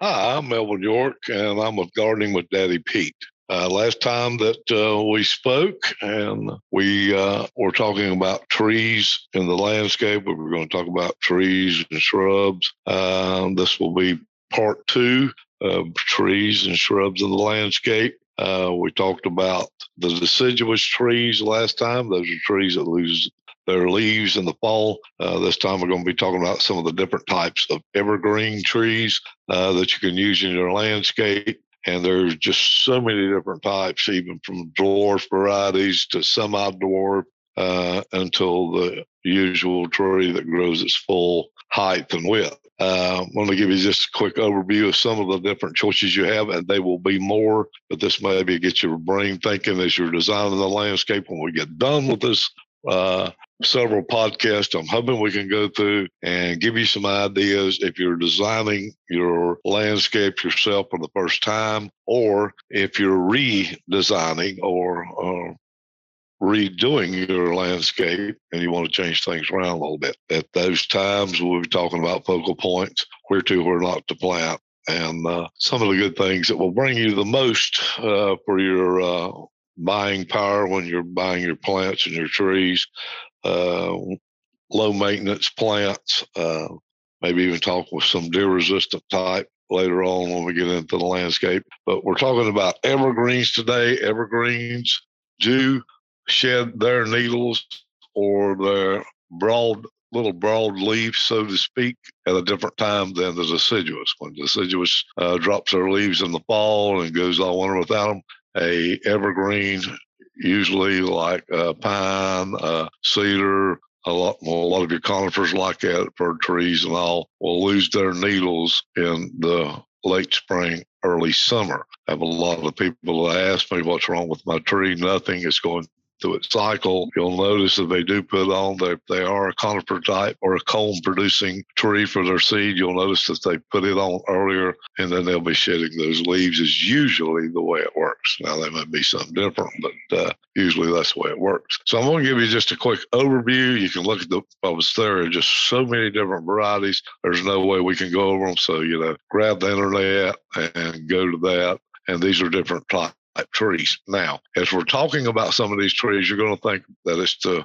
Hi, I'm Melvin York, and I'm with Gardening with Daddy Pete. Uh, last time that uh, we spoke, and we uh, were talking about trees in the landscape, we were going to talk about trees and shrubs. Um, this will be part two of trees and shrubs in the landscape. Uh, we talked about the deciduous trees last time. Those are trees that lose their leaves in the fall. Uh, this time we're going to be talking about some of the different types of evergreen trees uh, that you can use in your landscape. And there's just so many different types, even from dwarf varieties to semi-dwarf uh, until the usual tree that grows its full height and width. Uh, I'm going to give you just a quick overview of some of the different choices you have, and they will be more, but this maybe get your brain thinking as you're designing the landscape. When we get done with this uh, several podcasts I'm hoping we can go through and give you some ideas if you're designing your landscape yourself for the first time, or if you're redesigning or, or redoing your landscape and you want to change things around a little bit. At those times, we'll be talking about focal points, where to, where not to plant, and uh, some of the good things that will bring you the most uh, for your uh, buying power when you're buying your plants and your trees, uh, low maintenance plants, uh, maybe even talk with some deer resistant type later on when we get into the landscape. But we're talking about evergreens today. Evergreens do shed their needles or their broad little broad leaves, so to speak, at a different time than the deciduous. When deciduous uh, drops their leaves in the fall and goes all winter without them, a evergreen, usually like a pine, a cedar, a lot, a lot of your conifers like that, fir trees and all, will lose their needles in the late spring, early summer. I have a lot of people that ask me what's wrong with my tree. Nothing. It's going through its cycle. You'll notice that they do put on that they are a conifer type or a cone producing tree for their seed. You'll notice that they put it on earlier and then they'll be shedding those leaves is usually the way it works. Now there might be something different, but uh, usually that's the way it works. So I'm going to give you just a quick overview. You can look at the published there are just so many different varieties. There's no way we can go over them. So, you know, grab the internet and go to that. And these are different types trees. Now, as we're talking about some of these trees, you're going to think that it's the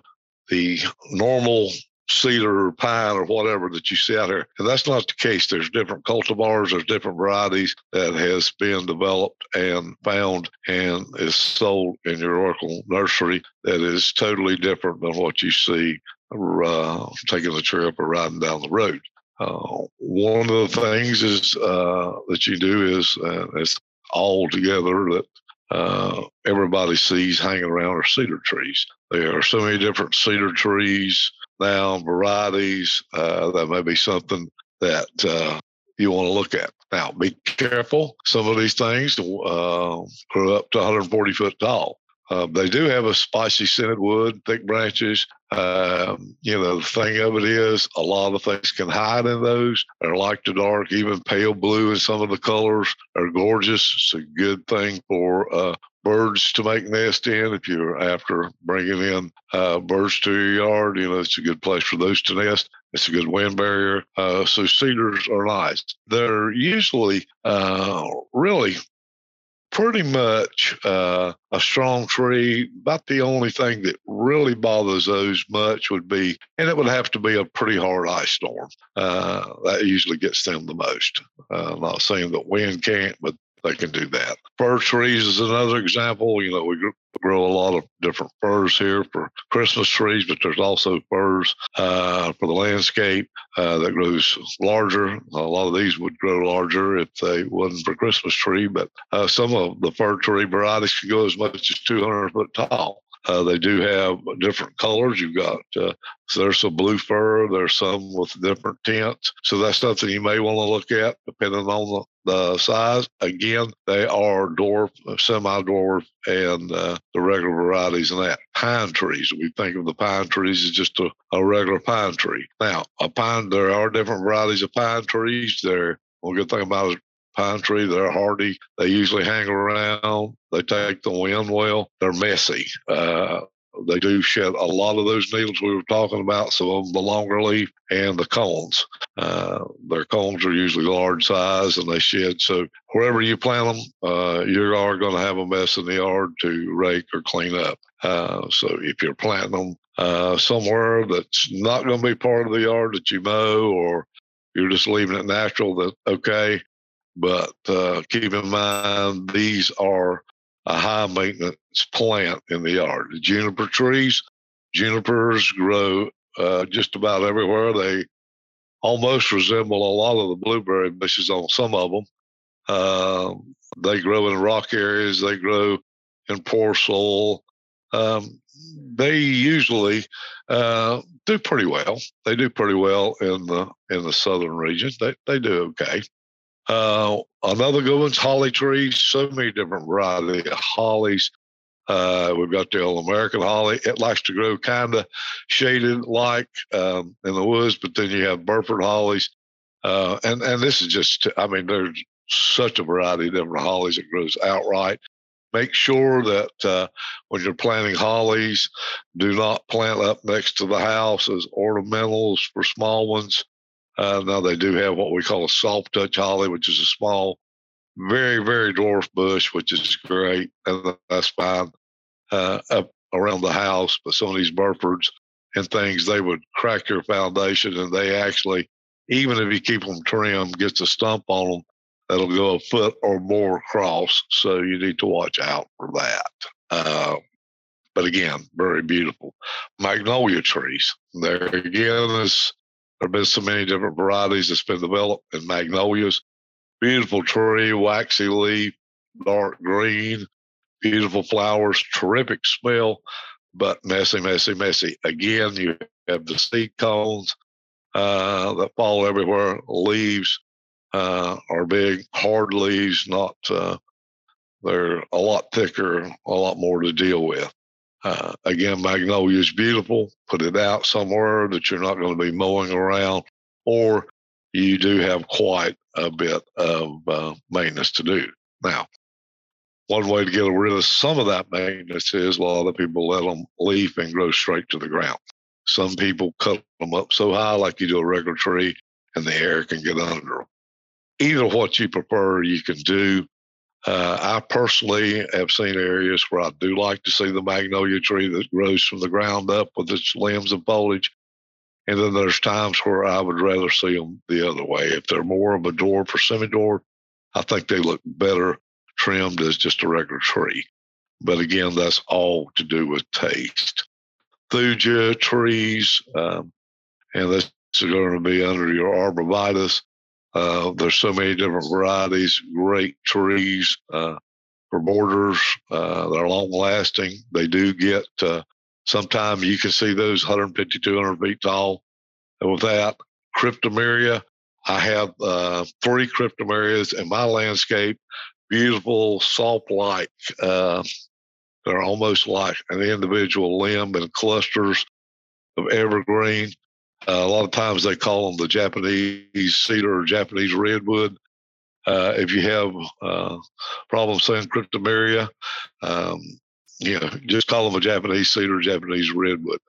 the normal cedar or pine or whatever that you see out here. And that's not the case. There's different cultivars, there's different varieties that has been developed and found and is sold in your Oracle nursery that is totally different than what you see uh, taking the trip or riding down the road. Uh, one of the things is uh, that you do is uh, it's all together that uh, everybody sees hanging around are cedar trees. There are so many different cedar trees now, varieties. Uh, that may be something that uh, you want to look at. Now, be careful. Some of these things uh, grow up to 140 foot tall. Uh, they do have a spicy scented wood, thick branches. Um, you know, the thing of it is, a lot of things can hide in those. They're like the dark, even pale blue in some of the colors are gorgeous. It's a good thing for uh, birds to make nest in. If you're after bringing in uh, birds to your yard, you know, it's a good place for those to nest. It's a good wind barrier. Uh, so cedars are nice. They're usually uh, really pretty much uh, a strong tree. About the only thing that really bothers those much would be, and it would have to be a pretty hard ice storm. Uh, that usually gets them the most. Uh, I'm not saying that wind can't, but they can do that. Fir trees is another example. You know, we grow a lot of different firs here for Christmas trees, but there's also firs uh, for the landscape uh, that grows larger. A lot of these would grow larger if they wasn't for Christmas tree, but uh, some of the fir tree varieties can go as much as 200 foot tall. Uh, they do have different colors. You've got uh, so there's some blue fir, There's some with different tints. So that's something you may want to look at depending on the, the size. Again, they are dwarf, semi-dwarf, and uh, the regular varieties and that. Pine trees. We think of the pine trees as just a, a regular pine tree. Now, a pine. There are different varieties of pine trees. There. One good thing about pine tree. They're hardy. They usually hang around. They take the wind well. They're messy. Uh, they do shed a lot of those needles we were talking about. Some of the longer leaf and the cones. Uh, their cones are usually large size and they shed. So wherever you plant them, uh, you are going to have a mess in the yard to rake or clean up. Uh, so if you're planting them uh, somewhere that's not going to be part of the yard that you mow or you're just leaving it natural, that okay. But uh, keep in mind, these are a high maintenance plant in the yard. The juniper trees, junipers grow uh, just about everywhere. They almost resemble a lot of the blueberry bushes on some of them. Uh, they grow in rock areas. They grow in poor soil. Um, they usually uh, do pretty well. They do pretty well in the in the southern regions. They they do okay. Uh, another good one's holly trees. So many different varieties of hollies. Uh, we've got the old American holly. It likes to grow kind of shaded like um, in the woods, but then you have Burford hollies. Uh, and, and this is just, I mean, there's such a variety of different hollies that grows outright. Make sure that uh, when you're planting hollies, do not plant up next to the house as ornamentals for small ones. Uh, now they do have what we call a soft touch holly, which is a small, very very dwarf bush, which is great, and that's fine uh, up around the house. But some of these Burfords and things, they would crack your foundation, and they actually, even if you keep them trimmed, gets a stump on them that'll go a foot or more across. So you need to watch out for that. Uh, but again, very beautiful. Magnolia trees. There again is there have been so many different varieties that's been developed in magnolias. Beautiful tree, waxy leaf, dark green, beautiful flowers, terrific smell, but messy, messy, messy. Again, you have the seed cones uh, that fall everywhere. Leaves uh, are big, hard leaves, not, uh, they're a lot thicker, a lot more to deal with. Uh, again, magnolia is beautiful. Put it out somewhere that you're not going to be mowing around, or you do have quite a bit of uh, maintenance to do. Now, one way to get rid of some of that maintenance is a lot of people let them leaf and grow straight to the ground. Some people cut them up so high, like you do a regular tree, and the air can get under them. Either what you prefer, you can do. Uh, I personally have seen areas where I do like to see the magnolia tree that grows from the ground up with its limbs and foliage. And then there's times where I would rather see them the other way. If they're more of a dwarf or semi dwarf, I think they look better trimmed as just a regular tree. But again, that's all to do with taste. Thuja trees, um, and this is going to be under your arborvitae. Uh, there's so many different varieties, great trees uh, for borders. Uh, they're long lasting. They do get, uh, sometimes you can see those 150, 200 feet tall. And with that, cryptomeria, I have uh, three cryptomerias in my landscape, beautiful, soft like. Uh, they're almost like an individual limb in clusters of evergreen. Uh, a lot of times they call them the Japanese cedar or Japanese redwood. Uh, if you have uh, problems saying cryptomeria, um, you know, just call them a Japanese cedar, Japanese redwood.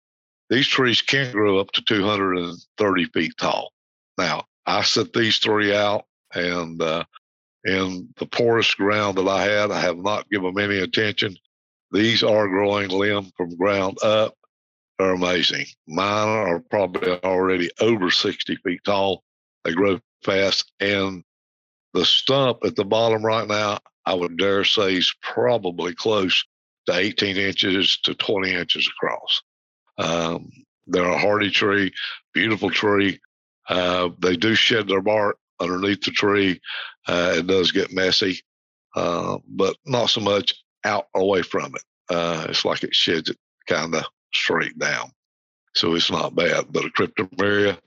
These trees can grow up to 230 feet tall. Now, I set these three out, and uh, in the poorest ground that I had, I have not given them any attention. These are growing limb from ground up are amazing. Mine are probably already over 60 feet tall. They grow fast. And the stump at the bottom right now, I would dare say is probably close to 18 inches to 20 inches across. Um, they're a hardy tree, beautiful tree. Uh, they do shed their bark underneath the tree. Uh, it does get messy, uh, but not so much out away from it. Uh, it's like it sheds it kind of straight down. So it's not bad. But a cryptomeria,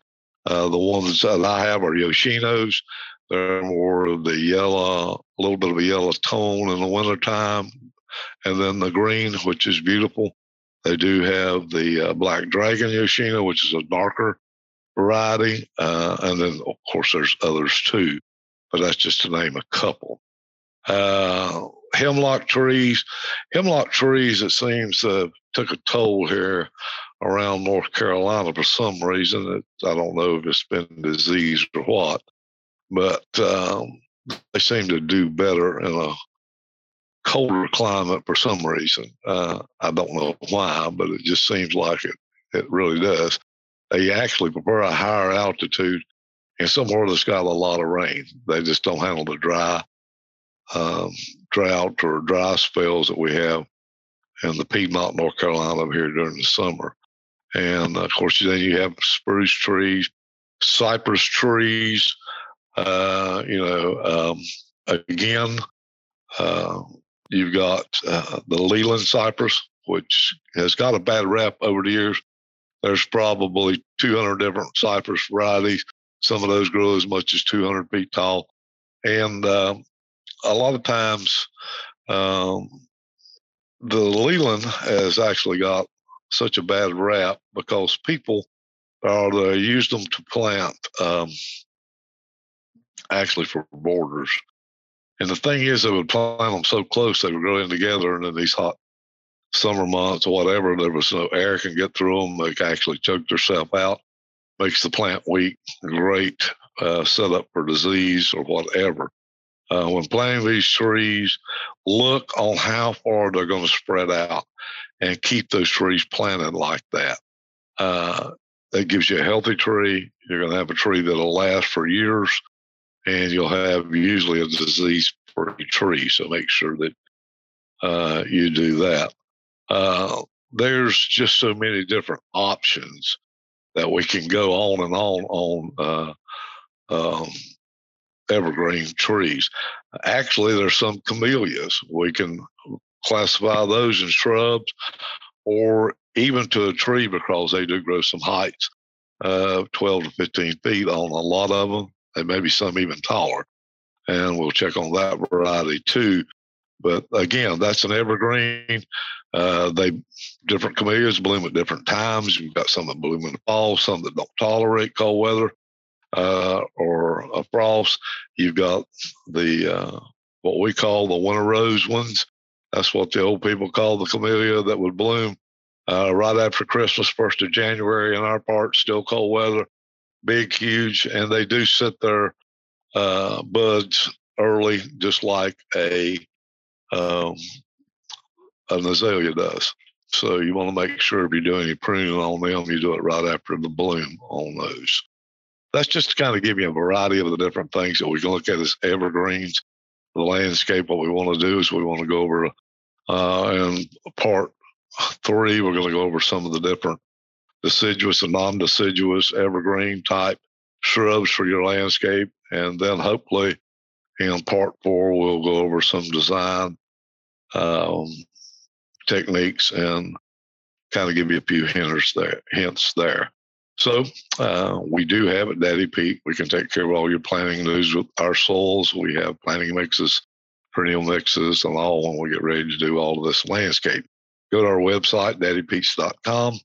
uh, the ones that I have are Yoshinos. They're more of the yellow, a little bit of a yellow tone in the wintertime. And then the green, which is beautiful. They do have the uh, Black Dragon Yoshino, which is a darker variety. Uh, and then, of course, there's others too, but that's just to name a couple. Uh, hemlock trees, hemlock trees, it seems, uh, took a toll here around North Carolina for some reason. It, I don't know if it's been disease or what, but um, they seem to do better in a colder climate for some reason. Uh, I don't know why, but it just seems like it. It really does. They actually prefer a higher altitude and somewhere that's got a lot of rain. They just don't handle the dry um, drought or dry spells that we have in the Piedmont, North Carolina here during the summer. And of course, then you have spruce trees, cypress trees. Uh, you know, um, again, uh, you've got uh, the Leyland cypress, which has got a bad rap over the years. There's probably 200 different cypress varieties. Some of those grow as much as 200 feet tall. And um, a lot of times, um, the Leyland has actually got such a bad rap because people are they used them to plant um, actually for borders. And the thing is, they would plant them so close they would grow in together, and in these hot summer months or whatever, there was no air can get through them. They actually choke themselves out, makes the plant weak. Great uh, setup for disease or whatever. Uh, when planting these trees, look on how far they're going to spread out and keep those trees planted like that. Uh, that gives you a healthy tree. You're going to have a tree that'll last for years, and you'll have usually a disease-free tree. So make sure that uh, you do that. Uh, there's just so many different options that we can go on and on on uh, um, evergreen trees. Actually, there's some camellias. We can classify those as shrubs or even to a tree because they do grow some heights uh, 12 to 15 feet on a lot of them, and maybe some even taller. And we'll check on that variety too. But again, that's an evergreen. Uh, they different camellias bloom at different times. You've got some that bloom in the fall, some that don't tolerate cold weather uh, or a frost. You've got the uh, what we call the winter rose ones. That's what the old people call the camellia that would bloom uh, right after Christmas, first of January in our part. Still cold weather, big, huge, and they do set their uh, buds early, just like a um, an azalea does. So you want to make sure if you do any pruning on them, you do it right after the bloom on those that's just to kind of give you a variety of the different things that we can look at as evergreens. The landscape, what we want to do is we want to go over, uh, and part three, we're going to go over some of the different deciduous and non deciduous evergreen type shrubs for your landscape. And then hopefully in part four, we'll go over some design um, techniques and kind of give you a few hints there. Hints there. So uh, we do have at Daddy Pete. We can take care of all your planting needs with our soils. We have planting mixes, perennial mixes, and all when we get ready to do all of this landscape. Go to our website, daddypetes.com,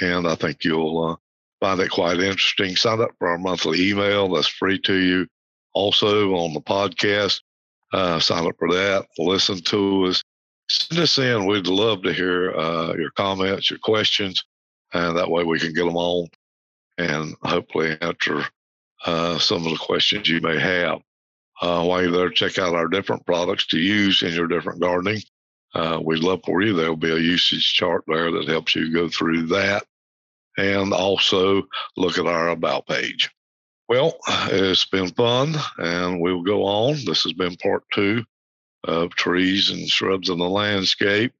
and I think you'll uh, find it quite interesting. Sign up for our monthly email. That's free to you. Also on the podcast, uh, sign up for that. Listen to us. Send us in. We'd love to hear uh, your comments, your questions, and that way we can get them on and hopefully answer uh, some of the questions you may have. Uh, while you're there, check out our different products to use in your different gardening. Uh, we'd love for you. There'll be a usage chart there that helps you go through that. And also look at our About page. Well, it's been fun, and we'll go on. This has been part two of trees and shrubs in the landscape.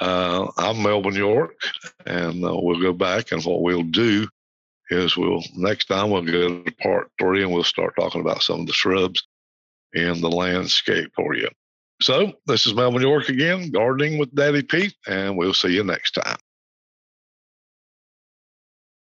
Uh, I'm Melvin York, and uh, we'll go back and what we'll do is we'll next time we'll go to part three and we'll start talking about some of the shrubs in the landscape for you. So this is Melvin York again, gardening with Daddy Pete, and we'll see you next time.